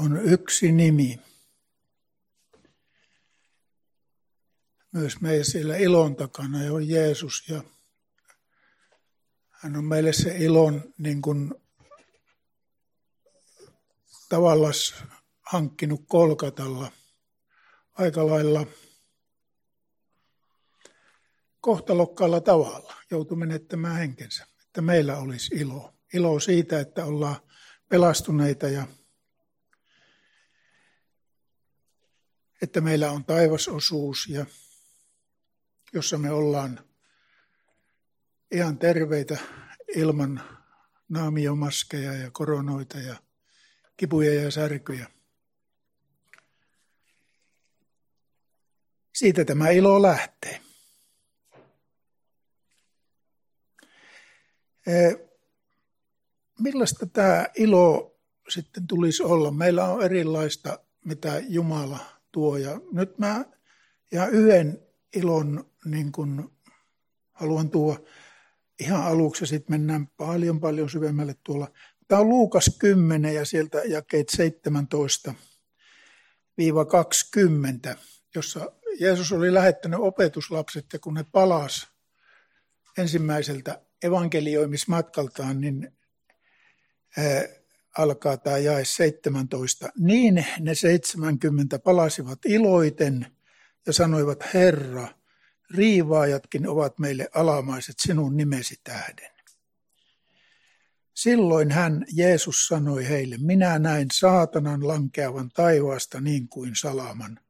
On yksi nimi. Myös meidän siellä ilon takana on Jeesus ja hän on meille se ilon niin kuin tavallaan hankkinut Kolkatalla aika lailla kohtalokkaalla tavalla. Joutui menettämään henkensä, että meillä olisi ilo. Ilo siitä, että ollaan pelastuneita ja että meillä on taivasosuus ja jossa me ollaan ihan terveitä ilman naamiomaskeja ja koronoita ja kipuja ja särkyjä. Siitä tämä ilo lähtee. Millaista tämä ilo sitten tulisi olla? Meillä on erilaista, mitä Jumala tuo. Ja nyt mä ja yhden ilon niin kuin haluan tuoda ihan aluksi, sitten mennään paljon paljon syvemmälle tuolla. Tämä on Luukas 10 ja sieltä jakeet 17 20, jossa Jeesus oli lähettänyt opetuslapset ja kun ne palas ensimmäiseltä evankelioimismatkaltaan, niin ää, alkaa tämä jae 17. Niin ne 70 palasivat iloiten ja sanoivat, Herra, riivaajatkin ovat meille alamaiset sinun nimesi tähden. Silloin hän, Jeesus, sanoi heille, minä näin saatanan lankeavan taivaasta niin kuin salaman.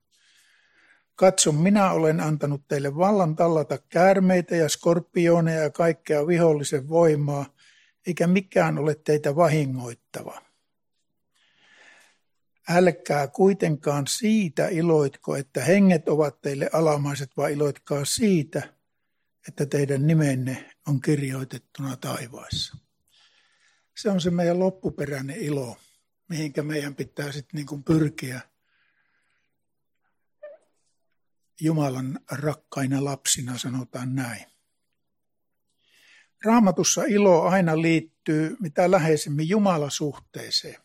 Katso, minä olen antanut teille vallan tallata käärmeitä ja skorpioneja ja kaikkea vihollisen voimaa, eikä mikään ole teitä vahingoittava. Älkää kuitenkaan siitä iloitko, että henget ovat teille alamaiset, vaan iloitkaa siitä, että teidän nimenne on kirjoitettuna taivaissa. Se on se meidän loppuperäinen ilo, mihinkä meidän pitää sitten niin kuin pyrkiä Jumalan rakkaina lapsina, sanotaan näin. Raamatussa ilo aina liittyy mitä läheisemmin Jumalasuhteeseen.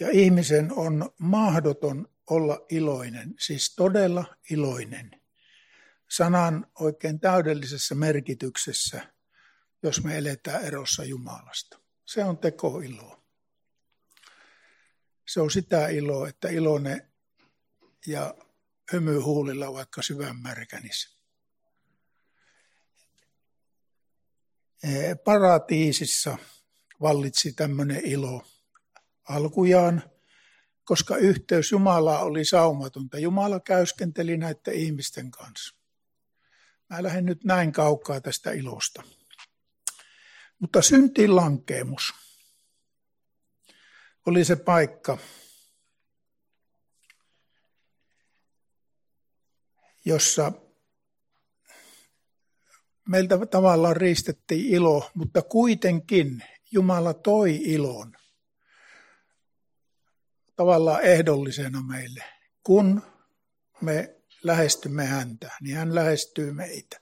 Ja ihmisen on mahdoton olla iloinen, siis todella iloinen. Sanan oikein täydellisessä merkityksessä, jos me eletään erossa Jumalasta. Se on tekoilo. Se on sitä iloa, että iloinen ja hymy huulilla vaikka syvän märkänis. Paratiisissa vallitsi tämmöinen ilo alkujaan, koska yhteys Jumalaa oli saumatonta. Jumala käyskenteli näiden ihmisten kanssa. Mä lähden nyt näin kaukaa tästä ilosta. Mutta syntiin lankeemus oli se paikka, jossa meiltä tavallaan riistettiin ilo, mutta kuitenkin Jumala toi ilon tavallaan ehdollisena meille. Kun me lähestymme häntä, niin hän lähestyy meitä.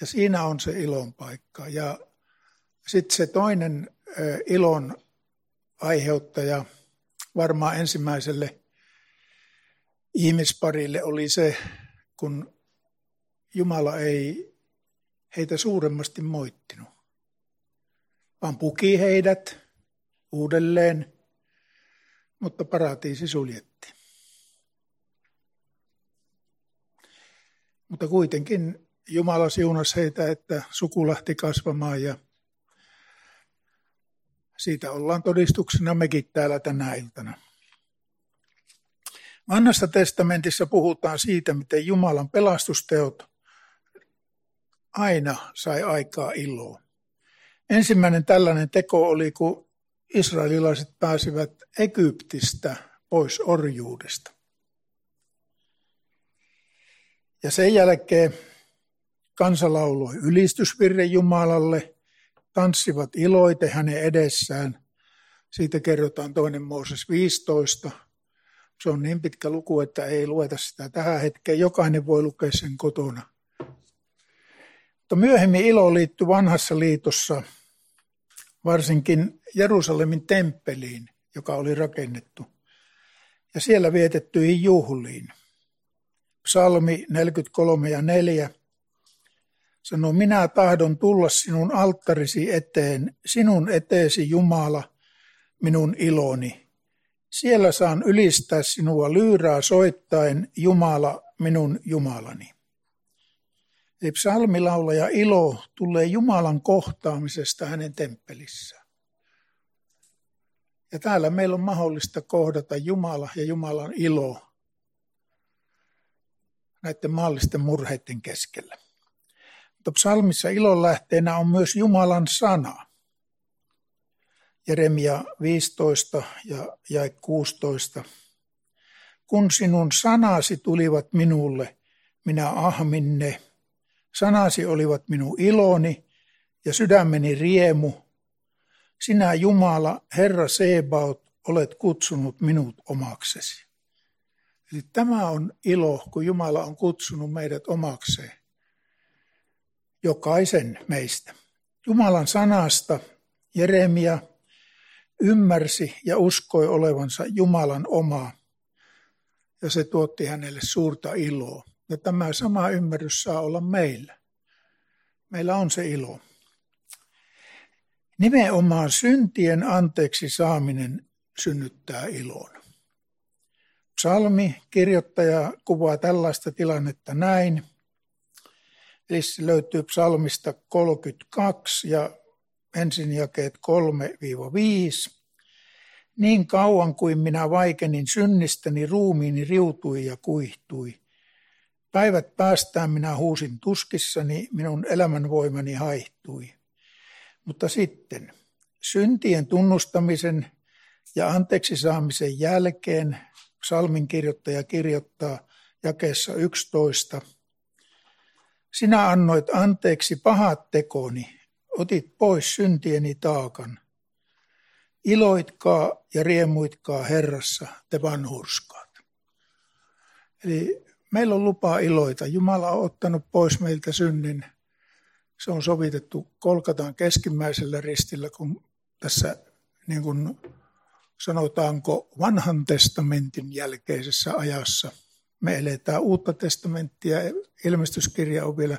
Ja siinä on se ilon paikka. Ja sitten se toinen ilon aiheuttaja varmaan ensimmäiselle ihmisparille oli se, kun Jumala ei heitä suuremmasti moittinut, vaan puki heidät uudelleen, mutta paratiisi suljettiin. Mutta kuitenkin Jumala siunasi heitä, että suku lähti kasvamaan ja siitä ollaan todistuksena mekin täällä tänä iltana. Vanhassa testamentissa puhutaan siitä, miten Jumalan pelastusteot aina sai aikaa iloa. Ensimmäinen tällainen teko oli, kun israelilaiset pääsivät Egyptistä pois orjuudesta. Ja sen jälkeen kansa lauloi ylistysvirre Jumalalle, tanssivat iloite hänen edessään. Siitä kerrotaan toinen Mooses 15. Se on niin pitkä luku, että ei lueta sitä tähän hetkeen. Jokainen voi lukea sen kotona. Mutta myöhemmin ilo liittyi vanhassa liitossa varsinkin Jerusalemin temppeliin, joka oli rakennettu. Ja siellä vietettyihin juhliin. Psalmi 43 ja 4 sanoo, minä tahdon tulla sinun alttarisi eteen, sinun eteesi Jumala, minun iloni. Siellä saan ylistää sinua lyyrää soittaen, Jumala, minun Jumalani. Eli psalmilaulaja ilo tulee Jumalan kohtaamisesta hänen temppelissään. Ja täällä meillä on mahdollista kohdata Jumala ja Jumalan ilo näiden maallisten murheiden keskellä. Mutta psalmissa ilon lähteenä on myös Jumalan sana. Jeremia 15 ja jae 16. Kun sinun sanasi tulivat minulle, minä ahmin ne. Sanasi olivat minun iloni ja sydämeni riemu. Sinä Jumala, Herra Sebaot, olet kutsunut minut omaksesi. Eli tämä on ilo, kun Jumala on kutsunut meidät omakseen. Jokaisen meistä. Jumalan sanasta Jeremia ymmärsi ja uskoi olevansa Jumalan oma, ja se tuotti hänelle suurta iloa. Ja tämä sama ymmärrys saa olla meillä. Meillä on se ilo. Nimenomaan syntien anteeksi saaminen synnyttää ilon. Psalmi kirjoittaja kuvaa tällaista tilannetta näin. Eli se löytyy psalmista 32 ja ensin jakeet 3-5. Niin kauan kuin minä vaikenin synnistäni, ruumiini riutui ja kuihtui. Päivät päästään minä huusin tuskissani, minun elämänvoimani haihtui. Mutta sitten syntien tunnustamisen ja anteeksi saamisen jälkeen psalmin kirjoittaja kirjoittaa jakeessa 11. Sinä annoit anteeksi pahat tekoni, otit pois syntieni taakan. Iloitkaa ja riemuitkaa Herrassa, te vanhurskaat. Eli meillä on lupa iloita. Jumala on ottanut pois meiltä synnin. Se on sovitettu kolkataan keskimmäisellä ristillä, kun tässä niin kuin sanotaanko vanhan testamentin jälkeisessä ajassa. Me eletään uutta testamenttia, ilmestyskirja on vielä,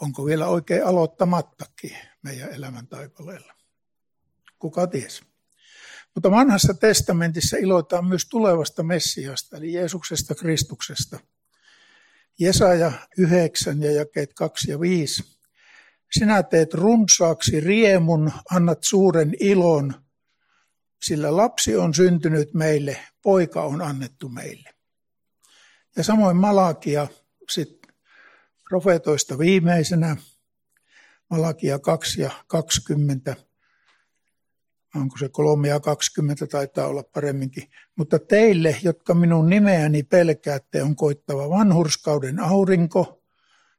onko vielä oikein aloittamattakin meidän elämäntaipaleella. Kuka ties. Mutta vanhassa testamentissa iloitaan myös tulevasta Messiasta, eli Jeesuksesta Kristuksesta. Jesaja 9 ja jakeet 2 ja 5. Sinä teet runsaaksi riemun, annat suuren ilon, sillä lapsi on syntynyt meille, poika on annettu meille. Ja samoin Malakia sitten profeetoista viimeisenä, Malakia 2 ja 20, onko se 3 ja 20 taitaa olla paremminkin, mutta teille, jotka minun nimeäni pelkäätte, on koittava vanhurskauden aurinko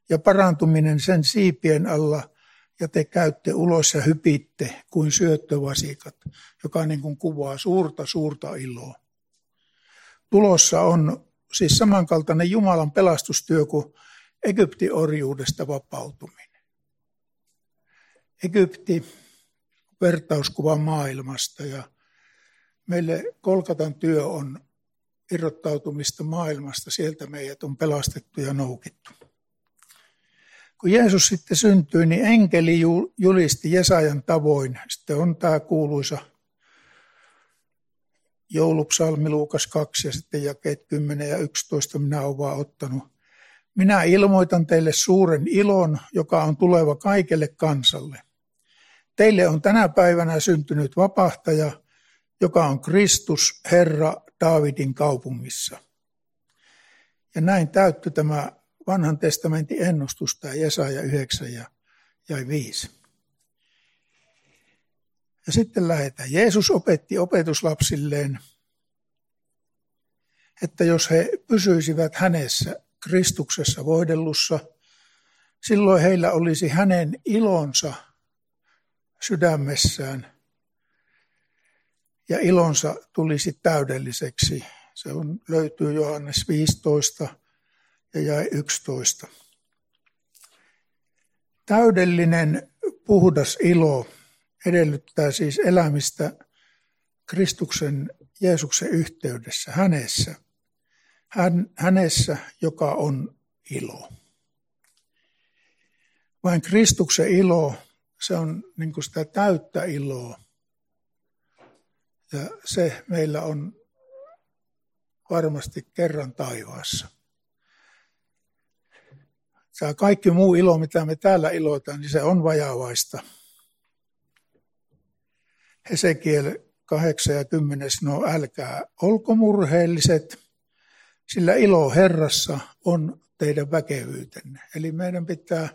ja parantuminen sen siipien alla – ja te käytte ulos ja hypitte kuin syöttövasikat, joka niin kuin kuvaa suurta, suurta iloa. Tulossa on siis samankaltainen Jumalan pelastustyö kuin Egyptin orjuudesta vapautuminen. Egypti vertauskuva maailmasta ja meille Kolkatan työ on irrottautumista maailmasta, sieltä meidät on pelastettu ja noukittu kun Jeesus sitten syntyi, niin enkeli julisti Jesajan tavoin. Sitten on tämä kuuluisa joulupsalmi Luukas 2 ja sitten jakeet 10 ja 11 minä olen vaan ottanut. Minä ilmoitan teille suuren ilon, joka on tuleva kaikelle kansalle. Teille on tänä päivänä syntynyt vapahtaja, joka on Kristus, Herra Daavidin kaupungissa. Ja näin täyttyi tämä vanhan testamentin ennustus, tämä Jesaja 9 ja, ja 5. Ja sitten lähdetään. Jeesus opetti opetuslapsilleen, että jos he pysyisivät hänessä, Kristuksessa voidellussa, silloin heillä olisi hänen ilonsa sydämessään ja ilonsa tulisi täydelliseksi. Se on, löytyy Johannes 15 ja jäi 11. Täydellinen puhdas ilo edellyttää siis elämistä Kristuksen Jeesuksen yhteydessä, hänessä. Hän, hänessä, joka on ilo. Vain Kristuksen ilo, se on niin kuin sitä täyttä iloa. Ja se meillä on varmasti kerran taivaassa. Tämä kaikki muu ilo, mitä me täällä ilotaan, niin se on vajavaista. Hesekiel 8 ja 10, no älkää olko murheelliset, sillä ilo Herrassa on teidän väkevyytenne. Eli meidän pitää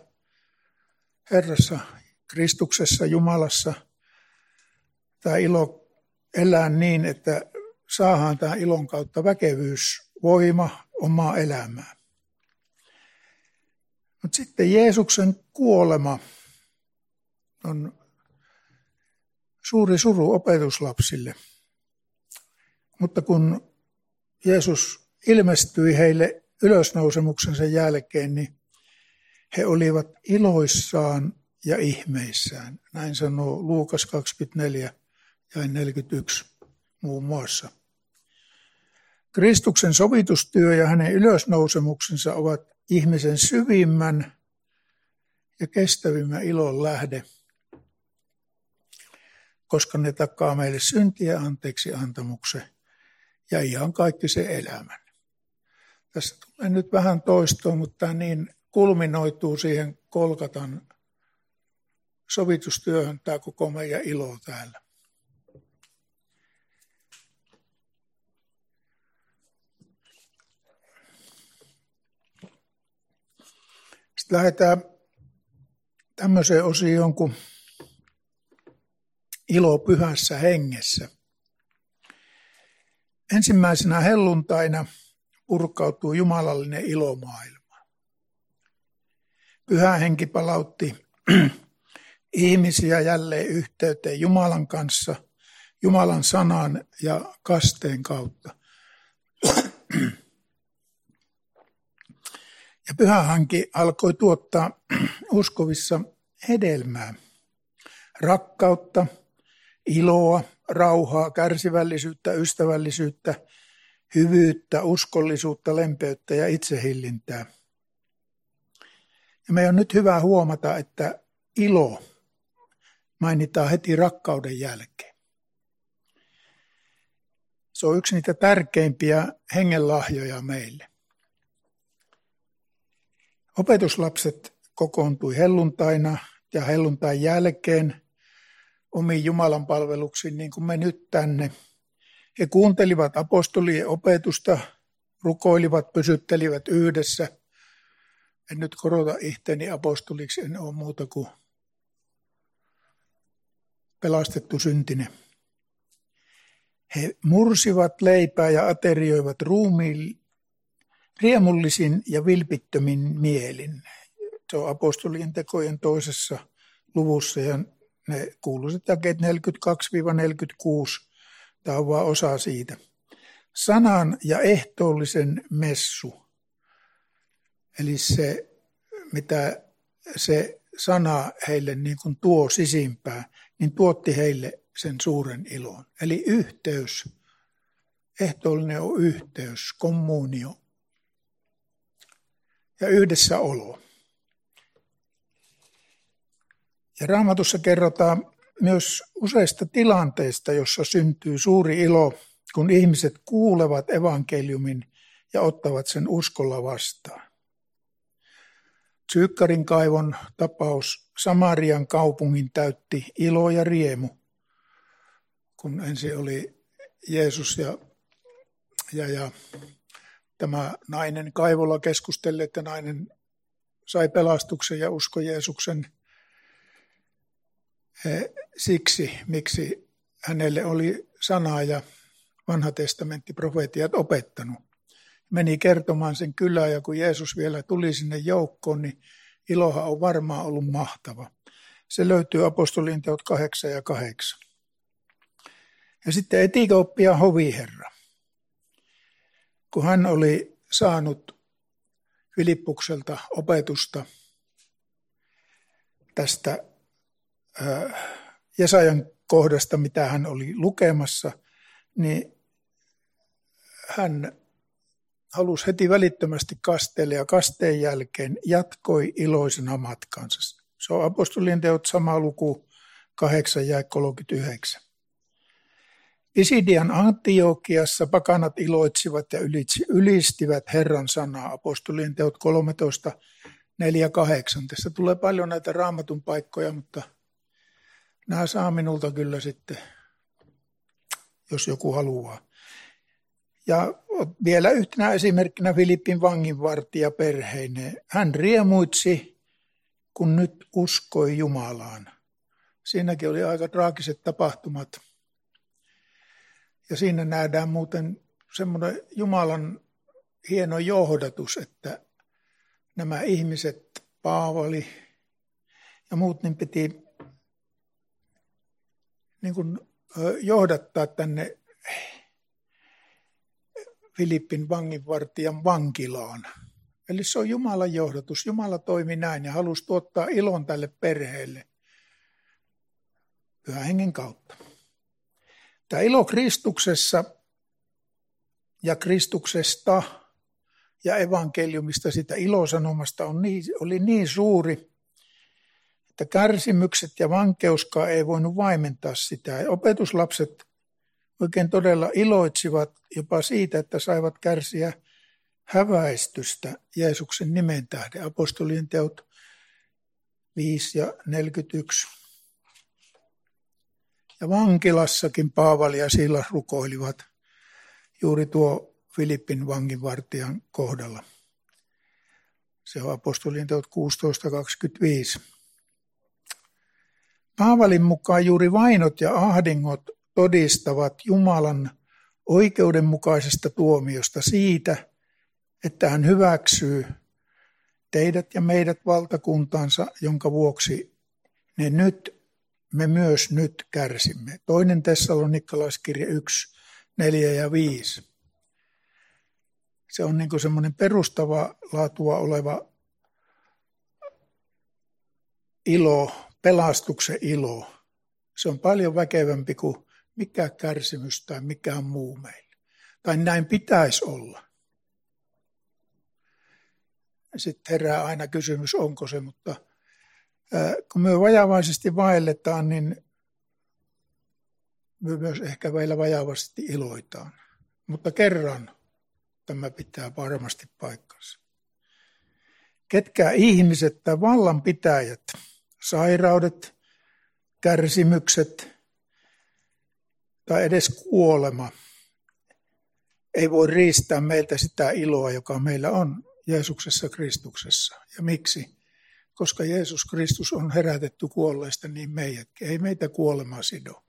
Herrassa, Kristuksessa, Jumalassa, tämä ilo elää niin, että saadaan tämä ilon kautta väkevyys, voima omaa elämää. Mutta sitten Jeesuksen kuolema on suuri suru opetuslapsille. Mutta kun Jeesus ilmestyi heille ylösnousemuksensa jälkeen, niin he olivat iloissaan ja ihmeissään. Näin sanoo Luukas 24 ja 41 muun muassa. Kristuksen sovitustyö ja hänen ylösnousemuksensa ovat ihmisen syvimmän ja kestävimmän ilon lähde – koska ne takaa meille syntiä anteeksi antamuksen ja ihan kaikki se elämän. Tässä tulee nyt vähän toistoa, mutta tämä niin kulminoituu siihen Kolkatan sovitustyöhön tämä koko meidän ilo täällä. Sitten lähdetään tämmöiseen osioon kuin ilo pyhässä hengessä. Ensimmäisenä helluntaina purkautuu jumalallinen ilomaailma. Pyhä henki palautti ihmisiä jälleen yhteyteen Jumalan kanssa, Jumalan sanan ja kasteen kautta. Ja pyhä hanki alkoi tuottaa uskovissa hedelmää, rakkautta, iloa, rauhaa, kärsivällisyyttä, ystävällisyyttä, hyvyyttä, uskollisuutta, lempeyttä ja itsehillintää. Ja meidän on nyt hyvä huomata, että ilo mainitaan heti rakkauden jälkeen. Se on yksi niitä tärkeimpiä hengenlahjoja meille. Opetuslapset kokoontui helluntaina ja helluntain jälkeen – omiin Jumalan palveluksiin, niin kuin me nyt tänne. He kuuntelivat apostolien opetusta, rukoilivat, pysyttelivät yhdessä. En nyt korota ihteni apostoliksi, en ole muuta kuin pelastettu syntinen. He mursivat leipää ja aterioivat ruumiin riemullisin ja vilpittömin mielin. Se on apostolien tekojen toisessa luvussa ja ne kuuluiset jakeet 42-46. Tämä on vain osa siitä. Sanan ja ehtoollisen messu. Eli se, mitä se sana heille niin kuin tuo sisimpää, niin tuotti heille sen suuren ilon. Eli yhteys. Ehtoollinen on yhteys, kommunio ja yhdessäolo. Ja raamatussa kerrotaan myös useista tilanteista, jossa syntyy suuri ilo, kun ihmiset kuulevat evankeliumin ja ottavat sen uskolla vastaan. Syykkarin kaivon tapaus Samarian kaupungin täytti ilo ja riemu, kun ensin oli Jeesus ja, ja, ja tämä nainen kaivolla keskusteli, että nainen sai pelastuksen ja usko Jeesuksen siksi, miksi hänelle oli sanaa ja vanha testamentti profeetiat opettanut. Meni kertomaan sen kylään ja kun Jeesus vielä tuli sinne joukkoon, niin iloha on varmaan ollut mahtava. Se löytyy apostolien teot 8 ja 8. Ja sitten etikooppia hoviherra. Kun hän oli saanut Filippukselta opetusta tästä Jesajan kohdasta, mitä hän oli lukemassa, niin hän halusi heti välittömästi kasteelle ja kasteen jälkeen jatkoi iloisena matkansa. Se on apostolien teot sama luku 8 ja 39. Isidian Antiokiassa pakanat iloitsivat ja ylistivät Herran sanaa. Apostolien teot 13, 4, 8. Tässä tulee paljon näitä raamatun paikkoja, mutta nämä saa minulta kyllä sitten, jos joku haluaa. Ja vielä yhtenä esimerkkinä Filippin vanginvartija perheineen. Hän riemuitsi, kun nyt uskoi Jumalaan. Siinäkin oli aika traagiset tapahtumat. Ja siinä nähdään muuten semmoinen Jumalan hieno johdatus, että nämä ihmiset, Paavali ja muut, niin piti niin kuin johdattaa tänne Filippin vanginvartijan vankilaan. Eli se on Jumalan johdatus. Jumala toimi näin ja halusi tuottaa ilon tälle perheelle pyhän hengen kautta. Tämä ilo Kristuksessa ja Kristuksesta ja evankeliumista, sitä ilosanomasta on niin, oli niin suuri, että kärsimykset ja vankeuskaan ei voinut vaimentaa sitä. Opetuslapset oikein todella iloitsivat jopa siitä, että saivat kärsiä häväistystä Jeesuksen nimen tähden. Apostolien teot 5 ja 41. Ja vankilassakin Paavali ja Silas rukoilivat juuri tuo Filippin vanginvartijan kohdalla. Se on apostolien teot 16.25. Paavalin mukaan juuri vainot ja ahdingot todistavat Jumalan oikeudenmukaisesta tuomiosta siitä, että hän hyväksyy teidät ja meidät valtakuntaansa, jonka vuoksi ne nyt, me myös nyt kärsimme. Toinen Tessalonikalaiskirja 1, 4 ja 5. Se on niin semmoinen perustava laatua oleva ilo, pelastuksen ilo. Se on paljon väkevämpi kuin mikä kärsimys tai mikä muu meillä. Tai näin pitäisi olla. Sitten herää aina kysymys, onko se, mutta kun me vajavaisesti vaelletaan, niin me myös ehkä vielä vajavasti iloitaan. Mutta kerran tämä pitää varmasti paikkansa. Ketkä ihmiset tai vallanpitäjät, sairaudet, kärsimykset, tai edes kuolema ei voi riistää meiltä sitä iloa, joka meillä on Jeesuksessa Kristuksessa. Ja miksi? Koska Jeesus Kristus on herätetty kuolleista, niin meidätkin. Ei meitä kuolema sido.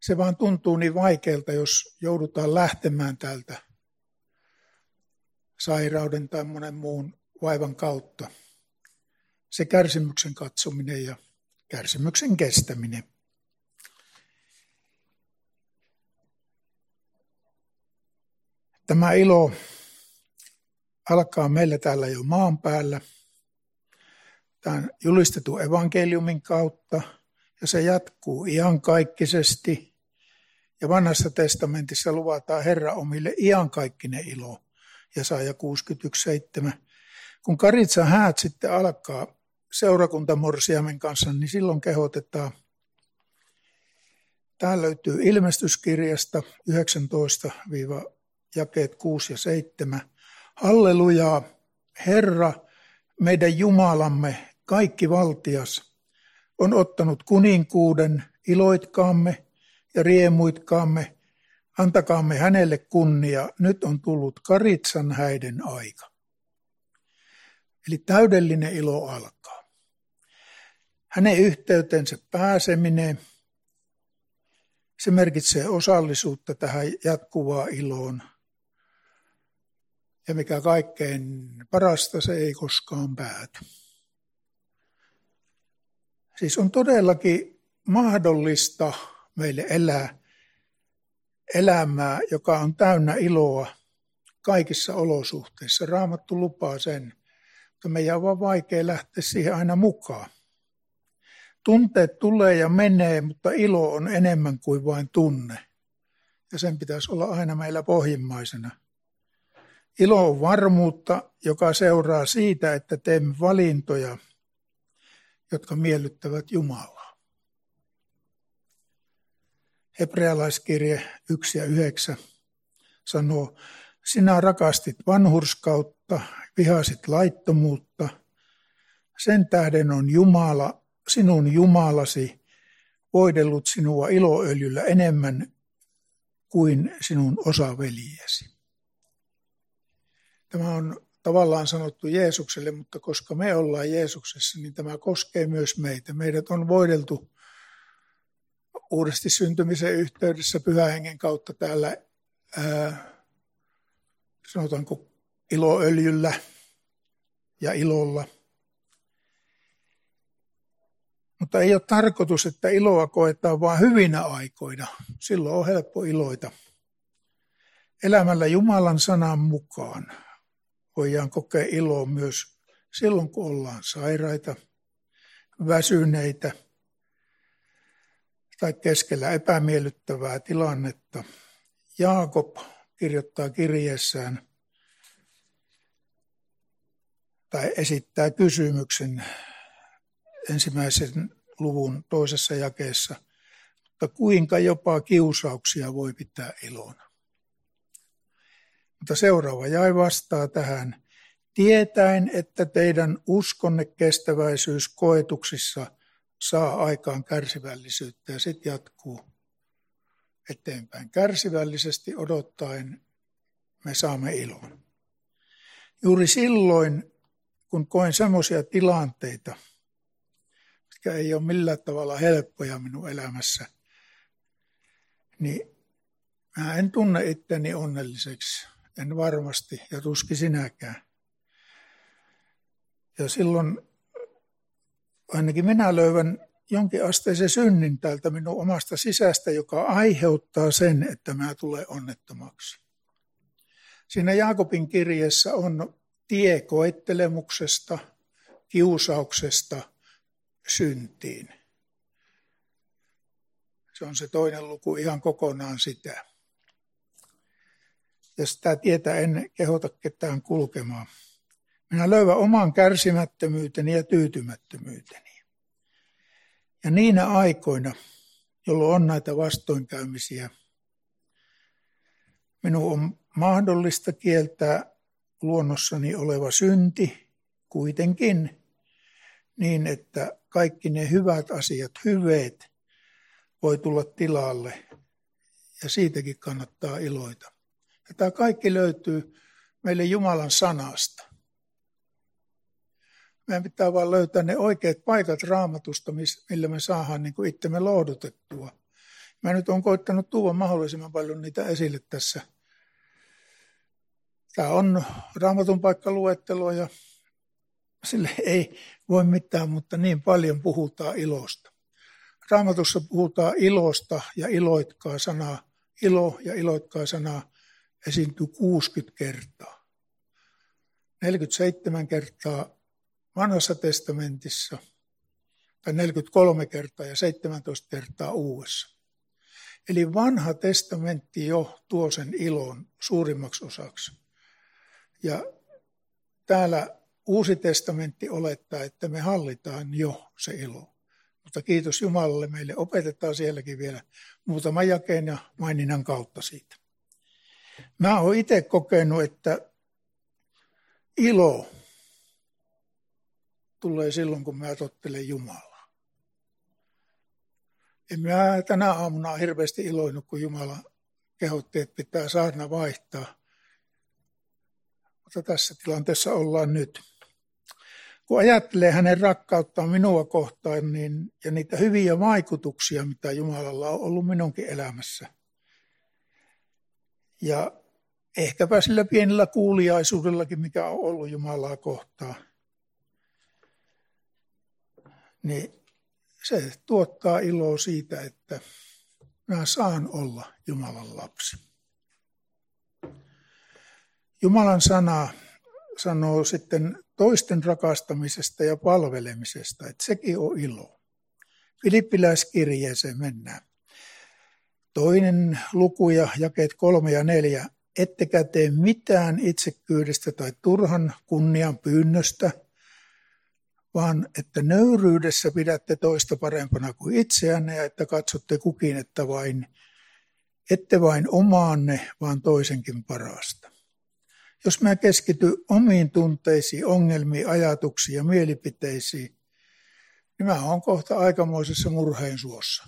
Se vaan tuntuu niin vaikealta, jos joudutaan lähtemään täältä sairauden tai monen muun vaivan kautta. Se kärsimyksen katsominen ja kärsimyksen kestäminen. Tämä ilo alkaa meillä täällä jo maan päällä. Tämän julistetun evankeliumin kautta ja se jatkuu iankaikkisesti. Ja vanhassa testamentissa luvataan Herra omille iankaikkinen ilo. Ja saaja 61.7. Kun Karitsa häät sitten alkaa seurakuntamorsiamen kanssa, niin silloin kehotetaan Tämä löytyy ilmestyskirjasta 19 jakeet 6 ja 7. Hallelujaa, Herra, meidän Jumalamme, kaikki valtias, on ottanut kuninkuuden, iloitkaamme ja riemuitkaamme, Antakaamme hänelle kunnia, nyt on tullut karitsan häiden aika. Eli täydellinen ilo alkaa. Hänen yhteytensä pääseminen, se merkitsee osallisuutta tähän jatkuvaan iloon. Ja mikä kaikkein parasta, se ei koskaan pääty. Siis on todellakin mahdollista meille elää elämää, joka on täynnä iloa kaikissa olosuhteissa. Raamattu lupaa sen, mutta meidän on vaan vaikea lähteä siihen aina mukaan. Tunteet tulee ja menee, mutta ilo on enemmän kuin vain tunne. Ja sen pitäisi olla aina meillä pohjimmaisena. Ilo on varmuutta, joka seuraa siitä, että teemme valintoja, jotka miellyttävät Jumalaa. Hebrealaiskirje 1 ja 9 sanoo, sinä rakastit vanhurskautta, vihasit laittomuutta. Sen tähden on Jumala, sinun Jumalasi, voidellut sinua iloöljyllä enemmän kuin sinun osaveljesi. Tämä on tavallaan sanottu Jeesukselle, mutta koska me ollaan Jeesuksessa, niin tämä koskee myös meitä. Meidät on voideltu uudesti syntymisen yhteydessä pyhähengen kautta täällä, ää, sanotaanko iloöljyllä ja ilolla. Mutta ei ole tarkoitus, että iloa koetaan vain hyvinä aikoina. Silloin on helppo iloita. Elämällä Jumalan sanan mukaan voidaan kokea iloa myös silloin, kun ollaan sairaita, väsyneitä tai keskellä epämiellyttävää tilannetta. Jaakob kirjoittaa kirjeessään tai esittää kysymyksen ensimmäisen luvun toisessa jakeessa, mutta kuinka jopa kiusauksia voi pitää ilona. Mutta seuraava jäi vastaa tähän. Tietäen, että teidän uskonne kestäväisyys koetuksissa saa aikaan kärsivällisyyttä ja sitten jatkuu eteenpäin. Kärsivällisesti odottaen me saamme ilon. Juuri silloin, kun koen semmoisia tilanteita, mitkä ei ole millään tavalla helppoja minun elämässä, niin mä en tunne itteni onnelliseksi en varmasti, ja tuski sinäkään. Ja silloin ainakin minä löydän jonkin asteisen synnin täältä minun omasta sisästä, joka aiheuttaa sen, että mä tulen onnettomaksi. Siinä Jaakobin kirjassa on tie koettelemuksesta, kiusauksesta syntiin. Se on se toinen luku ihan kokonaan sitä ja sitä tietä en kehota ketään kulkemaan. Minä löydän oman kärsimättömyyteni ja tyytymättömyyteni. Ja niinä aikoina, jolloin on näitä vastoinkäymisiä, minun on mahdollista kieltää luonnossani oleva synti kuitenkin niin, että kaikki ne hyvät asiat, hyveet, voi tulla tilalle ja siitäkin kannattaa iloita. Ja tämä kaikki löytyy meille Jumalan sanasta. Meidän pitää vain löytää ne oikeat paikat raamatusta, millä me saadaan niin kuin itsemme lohdutettua. Mä nyt olen koittanut tuoda mahdollisimman paljon niitä esille tässä. Tämä on raamatun paikkaluettelo ja sille ei voi mitään, mutta niin paljon puhutaan ilosta. Raamatussa puhutaan ilosta ja iloitkaa sanaa, ilo ja iloitkaa sanaa esiintyy 60 kertaa. 47 kertaa vanhassa testamentissa, tai 43 kertaa ja 17 kertaa uudessa. Eli vanha testamentti jo tuo sen ilon suurimmaksi osaksi. Ja täällä uusi testamentti olettaa, että me hallitaan jo se ilo. Mutta kiitos Jumalalle, meille opetetaan sielläkin vielä muutama jakeen ja maininnan kautta siitä. Mä oon itse kokenut, että ilo tulee silloin, kun mä tottelen Jumalaa. En mä tänä aamuna hirveästi iloinut, kun Jumala kehotti, että pitää saarna vaihtaa. Mutta tässä tilanteessa ollaan nyt. Kun ajattelee hänen rakkauttaan minua kohtaan niin, ja niitä hyviä vaikutuksia, mitä Jumalalla on ollut minunkin elämässä. Ja ehkäpä sillä pienellä kuuliaisuudellakin, mikä on ollut Jumalaa kohtaan, niin se tuottaa iloa siitä, että minä saan olla Jumalan lapsi. Jumalan sana sanoo sitten toisten rakastamisesta ja palvelemisesta, että sekin on ilo. Filippiläiskirjeeseen mennään. Toinen luku ja jakeet kolme ja neljä. Ettekä tee mitään itsekyydestä tai turhan kunnian pyynnöstä, vaan että nöyryydessä pidätte toista parempana kuin itseänne ja että katsotte kukin, että vain, ette vain omaanne, vaan toisenkin parasta. Jos mä keskity omiin tunteisiin, ongelmiin, ajatuksiin ja mielipiteisiin, niin mä oon kohta aikamoisessa murheen suossa.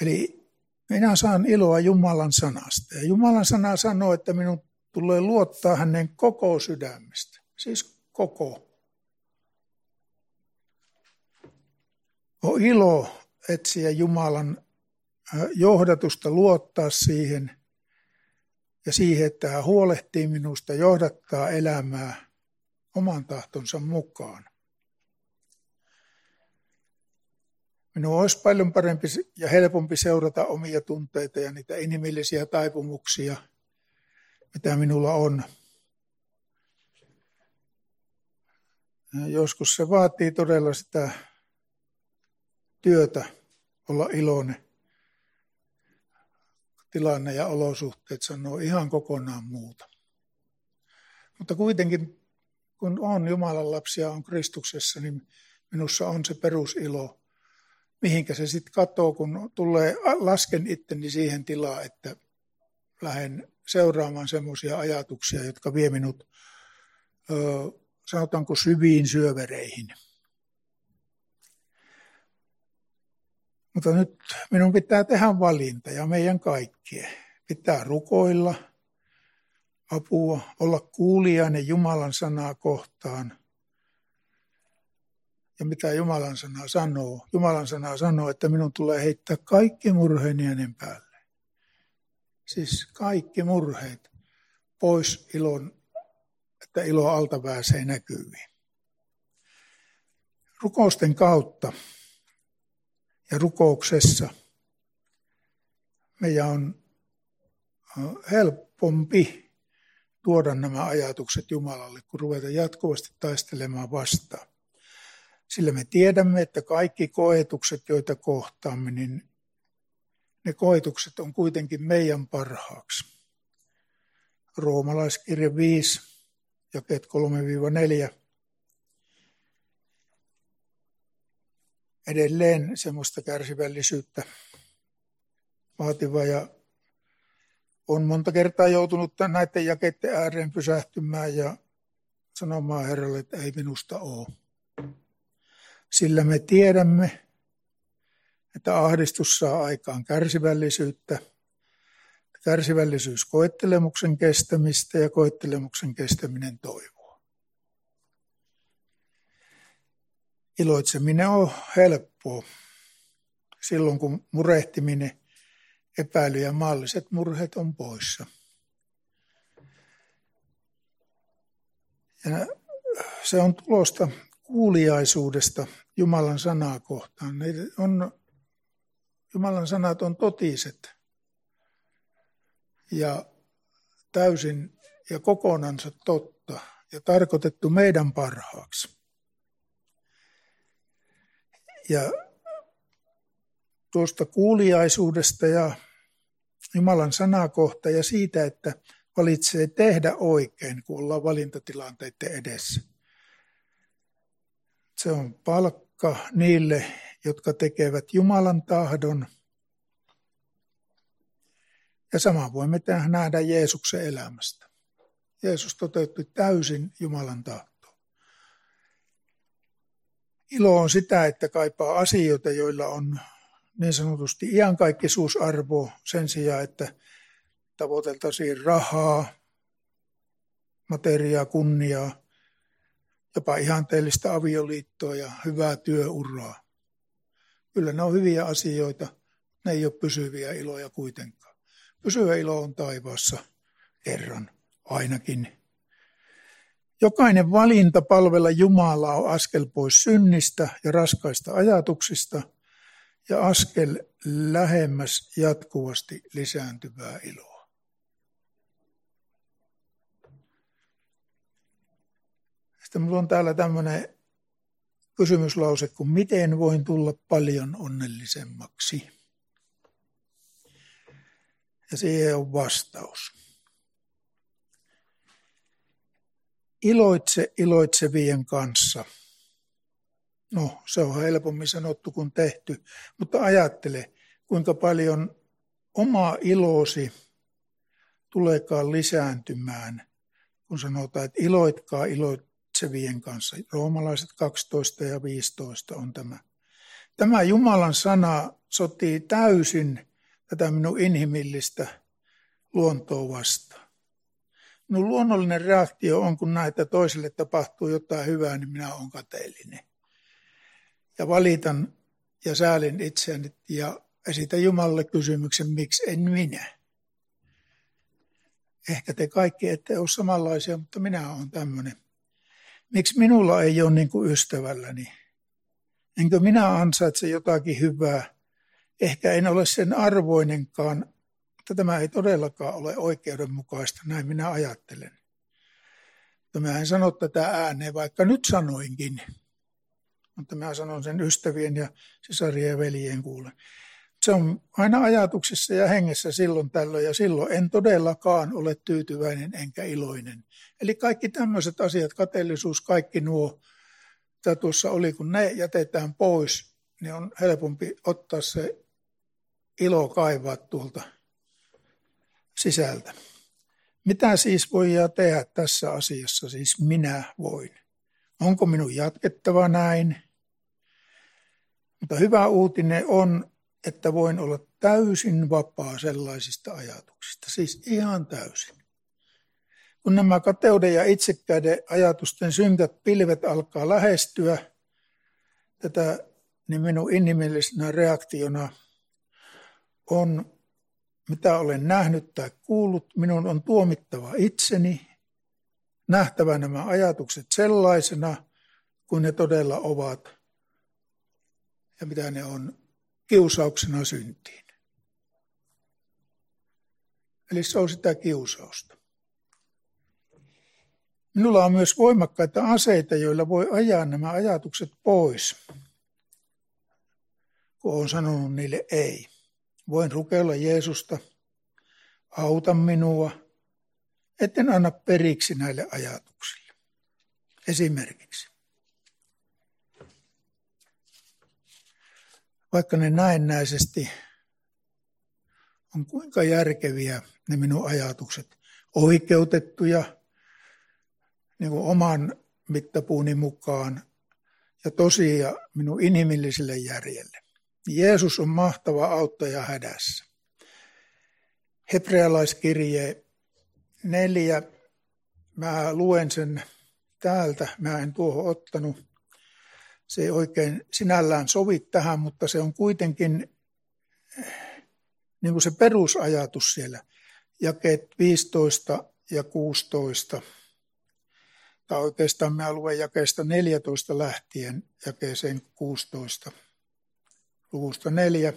Eli minä saan iloa Jumalan sanasta. Ja Jumalan sana sanoo, että minun tulee luottaa hänen koko sydämestä. Siis koko. On ilo etsiä Jumalan johdatusta, luottaa siihen ja siihen, että hän huolehtii minusta, johdattaa elämää oman tahtonsa mukaan. Minun olisi paljon parempi ja helpompi seurata omia tunteita ja niitä inhimillisiä taipumuksia, mitä minulla on. Joskus se vaatii todella sitä työtä olla iloinen tilanne ja olosuhteet sanoo ihan kokonaan muuta. Mutta kuitenkin, kun on Jumalan lapsia, on Kristuksessa, niin minussa on se perusilo. Mihinkä se sitten katoo, kun tulee, lasken itteni siihen tilaan, että lähden seuraamaan semmoisia ajatuksia, jotka vie minut, sanotaanko, syviin syövereihin. Mutta nyt minun pitää tehdä valinta ja meidän kaikkien. Pitää rukoilla apua, olla kuulijainen Jumalan sanaa kohtaan. Ja mitä Jumalan sana sanoo? Jumalan sana sanoo, että minun tulee heittää kaikki murheeni hänen päälle. Siis kaikki murheet pois ilon, että ilo alta pääsee näkyviin. Rukousten kautta ja rukouksessa meidän on helpompi tuoda nämä ajatukset Jumalalle, kun ruveta jatkuvasti taistelemaan vastaan. Sillä me tiedämme, että kaikki koetukset, joita kohtaamme, niin ne koetukset on kuitenkin meidän parhaaksi. Roomalaiskirja 5, jakeet 3-4 edelleen semmoista kärsivällisyyttä vaativa ja on monta kertaa joutunut näiden jakeiden ääreen pysähtymään ja sanomaan Herralle, että ei minusta ole. Sillä me tiedämme, että ahdistus saa aikaan kärsivällisyyttä, kärsivällisyys koettelemuksen kestämistä ja koettelemuksen kestäminen toivo. Iloitseminen on helppoa silloin, kun murehtiminen, epäily ja maalliset murheet on poissa. Ja se on tulosta kuuliaisuudesta Jumalan sanaa kohtaan. Ne on, Jumalan sanat on totiset ja täysin ja kokonansa totta ja tarkoitettu meidän parhaaksi. Ja tuosta kuuliaisuudesta ja Jumalan sanakohta ja siitä, että valitsee tehdä oikein, kun ollaan valintatilanteiden edessä. Se on palkka niille, jotka tekevät Jumalan tahdon. Ja sama voimme nähdä Jeesuksen elämästä. Jeesus toteutti täysin Jumalan tahdon. Ilo on sitä, että kaipaa asioita, joilla on niin sanotusti iankaikkisuusarvo sen sijaan, että tavoiteltaisiin rahaa, materiaa, kunniaa, jopa ihanteellista avioliittoa ja hyvää työuraa. Kyllä ne on hyviä asioita, ne ei ole pysyviä iloja kuitenkaan. Pysyvä ilo on taivaassa kerran ainakin. Jokainen valinta palvella Jumalaa on askel pois synnistä ja raskaista ajatuksista ja askel lähemmäs jatkuvasti lisääntyvää iloa. Sitten minulla on täällä tämmöinen kysymyslause kuin miten voin tulla paljon onnellisemmaksi? Ja siihen on vastaus. Iloitse iloitsevien kanssa. No, se on helpommin sanottu kuin tehty, mutta ajattele, kuinka paljon oma ilosi tuleekaan lisääntymään, kun sanotaan, että iloitkaa iloitsevien kanssa. Roomalaiset 12 ja 15 on tämä. Tämä Jumalan sana sotii täysin tätä minun inhimillistä luontoa vastaan. Minun luonnollinen reaktio on, kun näitä toiselle tapahtuu jotain hyvää, niin minä olen kateellinen. Ja valitan ja säälin itseäni ja esitän Jumalalle kysymyksen, miksi en minä. Ehkä te kaikki ette ole samanlaisia, mutta minä olen tämmöinen. Miksi minulla ei ole niin kuin ystävälläni? Enkö minä ansaitse jotakin hyvää? Ehkä en ole sen arvoinenkaan, mutta tämä ei todellakaan ole oikeudenmukaista, näin minä ajattelen. Mutta mä en sano tätä ääneen, vaikka nyt sanoinkin. Mutta mä sanon sen ystävien ja sisarien ja veljien kuulen. Se on aina ajatuksissa ja hengessä silloin tällöin ja silloin en todellakaan ole tyytyväinen enkä iloinen. Eli kaikki tämmöiset asiat, kateellisuus, kaikki nuo, mitä tuossa oli, kun ne jätetään pois, niin on helpompi ottaa se ilo kaivaa tuolta sisältä. Mitä siis voi tehdä tässä asiassa, siis minä voin? Onko minun jatkettava näin? Mutta hyvä uutinen on, että voin olla täysin vapaa sellaisista ajatuksista, siis ihan täysin. Kun nämä kateuden ja itsekkäiden ajatusten synkät pilvet alkaa lähestyä tätä, niin minun inhimillisenä reaktiona on mitä olen nähnyt tai kuullut, minun on tuomittava itseni, nähtävä nämä ajatukset sellaisena kuin ne todella ovat ja mitä ne on kiusauksena syntiin. Eli se on sitä kiusausta. Minulla on myös voimakkaita aseita, joilla voi ajaa nämä ajatukset pois, kun olen sanonut niille ei. Voin rukeilla Jeesusta, auta minua, etten anna periksi näille ajatuksille. Esimerkiksi. Vaikka ne näennäisesti on kuinka järkeviä ne minun ajatukset, oikeutettuja niin kuin oman mittapuuni mukaan ja tosia minun inhimilliselle järjelle. Jeesus on mahtava auttaja hädässä. Hebrealaiskirje neljä, mä luen sen täältä, mä en tuohon ottanut. Se ei oikein sinällään sovi tähän, mutta se on kuitenkin niin kuin se perusajatus siellä. Jakeet 15 ja 16. Tai oikeastaan mä luen jakeesta 14 lähtien jakeeseen 16 luvusta neljä.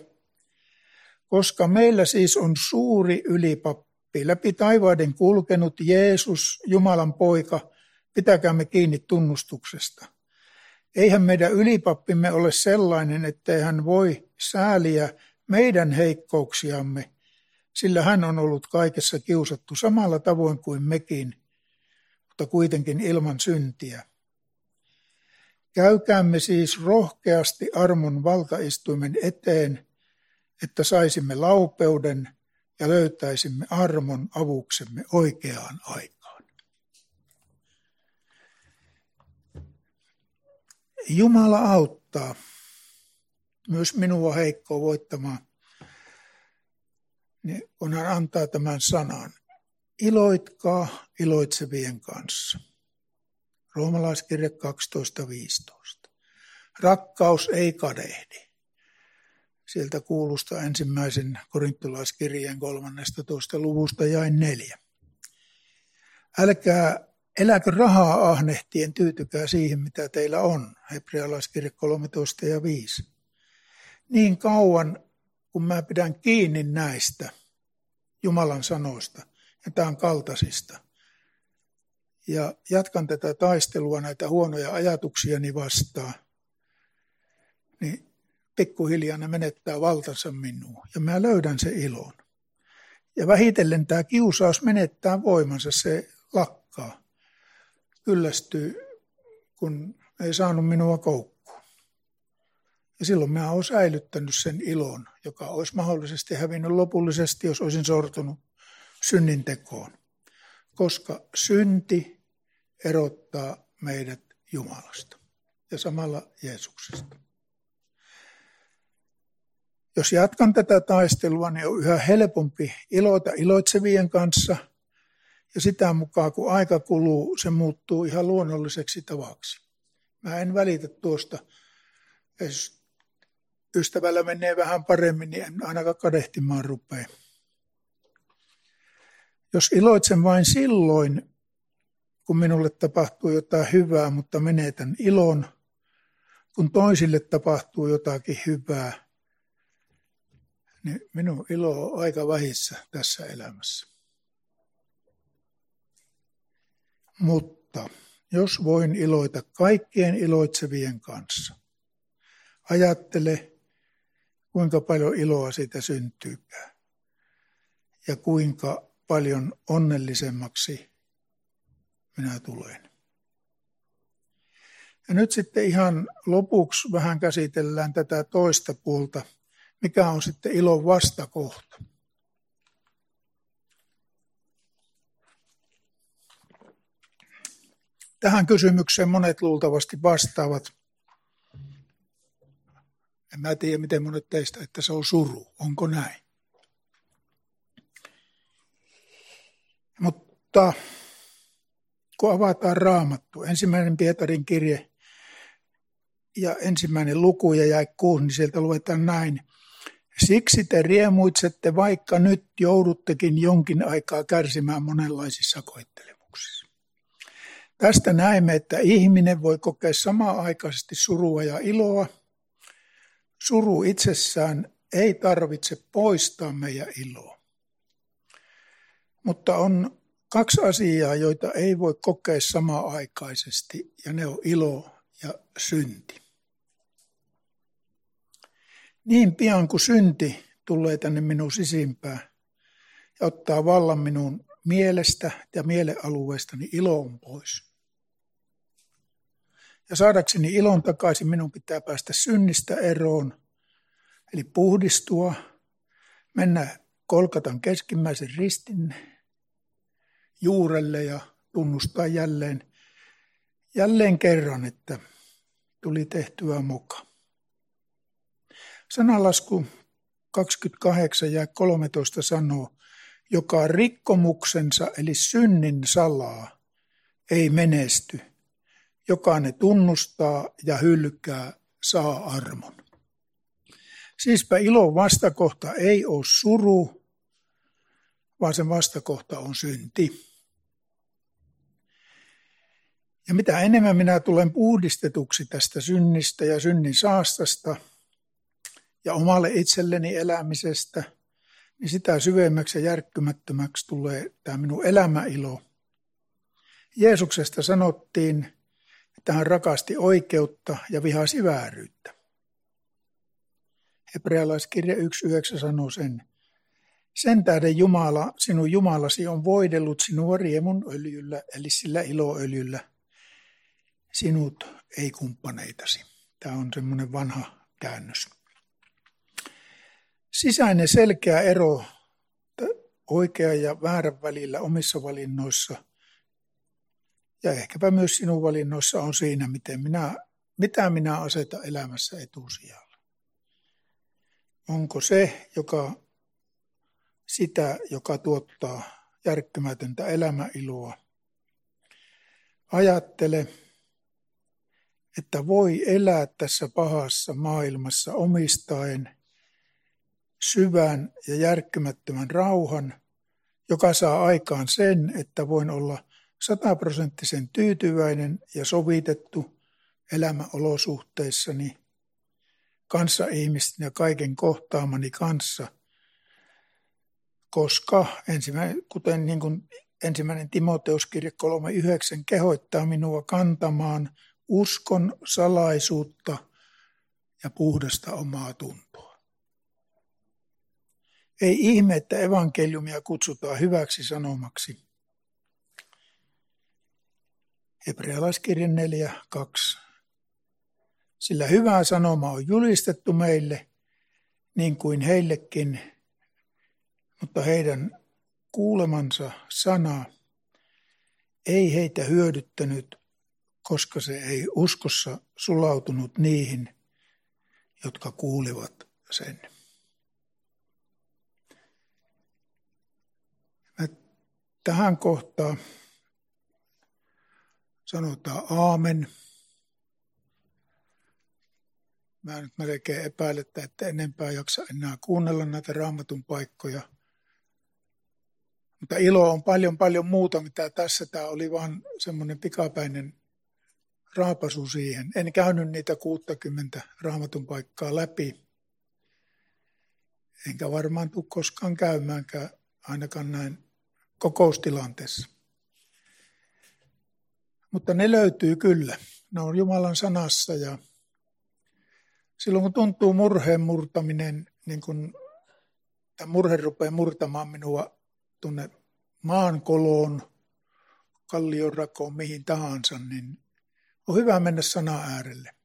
Koska meillä siis on suuri ylipappi, läpi taivaiden kulkenut Jeesus, Jumalan poika, pitäkäämme kiinni tunnustuksesta. Eihän meidän ylipappimme ole sellainen, ettei hän voi sääliä meidän heikkouksiamme, sillä hän on ollut kaikessa kiusattu samalla tavoin kuin mekin, mutta kuitenkin ilman syntiä. Käykäämme siis rohkeasti armon valtaistuimen eteen, että saisimme laupeuden ja löytäisimme armon avuksemme oikeaan aikaan. Jumala auttaa. myös minua heikkoa voittamaan, niin kun hän antaa tämän sanan, iloitkaa iloitsevien kanssa. Roomalaiskirja 12.15. Rakkaus ei kadehdi. Sieltä kuulusta ensimmäisen korintolaiskirjeen 13. luvusta jäin neljä. Älkää eläkö rahaa ahnehtien, tyytykää siihen, mitä teillä on. Hebrealaiskirja 13 ja 5. Niin kauan, kun mä pidän kiinni näistä Jumalan sanoista ja tämän kaltaisista, ja jatkan tätä taistelua näitä huonoja ajatuksiani vastaan, niin pikkuhiljaa ne menettää valtansa minuun ja mä löydän se ilon. Ja vähitellen tämä kiusaus menettää voimansa, se lakkaa, kyllästyy, kun ei saanut minua koukkuun. Ja silloin mä olen säilyttänyt sen ilon, joka olisi mahdollisesti hävinnyt lopullisesti, jos olisin sortunut synnin tekoon. Koska synti erottaa meidät Jumalasta ja samalla Jeesuksesta. Jos jatkan tätä taistelua, niin on yhä helpompi iloita iloitsevien kanssa. Ja sitä mukaan, kun aika kuluu, se muuttuu ihan luonnolliseksi tavaksi. Mä en välitä tuosta, jos ystävällä menee vähän paremmin, niin en ainakaan kadehtimaan rupea. Jos iloitsen vain silloin, kun minulle tapahtuu jotain hyvää, mutta menetän ilon, kun toisille tapahtuu jotakin hyvää, niin minun ilo on aika vähissä tässä elämässä. Mutta jos voin iloita kaikkien iloitsevien kanssa, ajattele, kuinka paljon iloa siitä syntyykään ja kuinka paljon onnellisemmaksi minä tulen. Ja nyt sitten ihan lopuksi vähän käsitellään tätä toista puolta – mikä on sitten ilon vastakohta. Tähän kysymykseen monet luultavasti vastaavat. En mä tiedä, miten monet teistä, että se on suru. Onko näin? Mutta kun avataan raamattu, ensimmäinen Pietarin kirje ja ensimmäinen luku ja jäi kuusi, niin sieltä luetaan näin. Siksi te riemuitsette, vaikka nyt jouduttekin jonkin aikaa kärsimään monenlaisissa koettelemuksissa. Tästä näemme, että ihminen voi kokea samaan aikaisesti surua ja iloa. Suru itsessään ei tarvitse poistaa meidän iloa. Mutta on kaksi asiaa, joita ei voi kokea samaan aikaisesti, ja ne on ilo ja synti. Niin pian kuin synti tulee tänne minun sisimpään ja ottaa vallan minun mielestä ja mielealueesta, niin ilo on pois. Ja saadakseni ilon takaisin minun pitää päästä synnistä eroon, eli puhdistua, mennä kolkatan keskimmäisen ristin juurelle ja tunnustaa jälleen, jälleen kerran, että tuli tehtyä mukaan. Sanalasku 28 ja 13 sanoo, joka rikkomuksensa eli synnin salaa ei menesty, joka ne tunnustaa ja hylkää, saa armon. Siispä ilon vastakohta ei ole suru, vaan sen vastakohta on synti. Ja mitä enemmän minä tulen puhdistetuksi tästä synnistä ja synnin saastasta – ja omalle itselleni elämisestä, niin sitä syvemmäksi ja järkkymättömäksi tulee tämä minun elämäilo. Jeesuksesta sanottiin, että hän rakasti oikeutta ja vihasi vääryyttä. Hebrealaiskirja 1.9 sanoo sen. Sen tähden Jumala, sinun Jumalasi on voidellut sinua riemun öljyllä, eli sillä iloöljyllä, sinut ei kumppaneitasi. Tämä on semmoinen vanha käännös sisäinen selkeä ero oikean ja väärän välillä omissa valinnoissa ja ehkäpä myös sinun valinnoissa on siinä, miten minä, mitä minä asetan elämässä etusijalle. onko se, joka sitä, joka tuottaa järkkymätöntä elämäiloa. Ajattele, että voi elää tässä pahassa maailmassa omistaen syvän ja järkkymättömän rauhan, joka saa aikaan sen, että voin olla sataprosenttisen tyytyväinen ja sovitettu elämäolosuhteissani kanssa ihmisten ja kaiken kohtaamani kanssa, koska ensimmäinen, kuten niin kuin ensimmäinen Timoteuskirja 3.9 kehoittaa minua kantamaan uskon salaisuutta ja puhdasta omaa tuntoa. Ei ihme, että evankeliumia kutsutaan hyväksi sanomaksi. Hebrealaiskirjan 4.2. Sillä hyvää sanoma on julistettu meille, niin kuin heillekin, mutta heidän kuulemansa sana ei heitä hyödyttänyt, koska se ei uskossa sulautunut niihin, jotka kuulivat sen. Mä tähän kohtaan sanotaan aamen. Mä nyt melkein epäilen, että enempää jaksa enää kuunnella näitä raamatun paikkoja. Mutta ilo on paljon paljon muuta, mitä tässä. Tämä oli vain semmoinen pikapäinen raapasu siihen. En käynyt niitä 60 raamatun paikkaa läpi. Enkä varmaan tule koskaan käymäänkään, ainakaan näin kokoustilanteessa. Mutta ne löytyy kyllä. Ne on Jumalan sanassa ja silloin kun tuntuu murheen murtaminen, niin kun tämä murhe rupeaa murtamaan minua tuonne maankoloon, kallionrakoon, mihin tahansa, niin on hyvä mennä sana äärelle.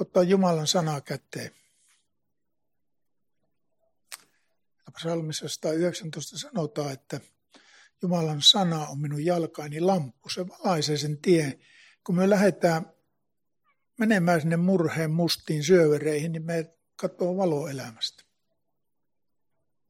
Ottaa Jumalan sanaa käteen. Psalmissa 119 sanotaan, että Jumalan sana on minun jalkaini lamppu. Se valaisee sen tien. Kun me lähdetään menemään sinne murheen mustiin syövereihin, niin me katsoo valoelämästä.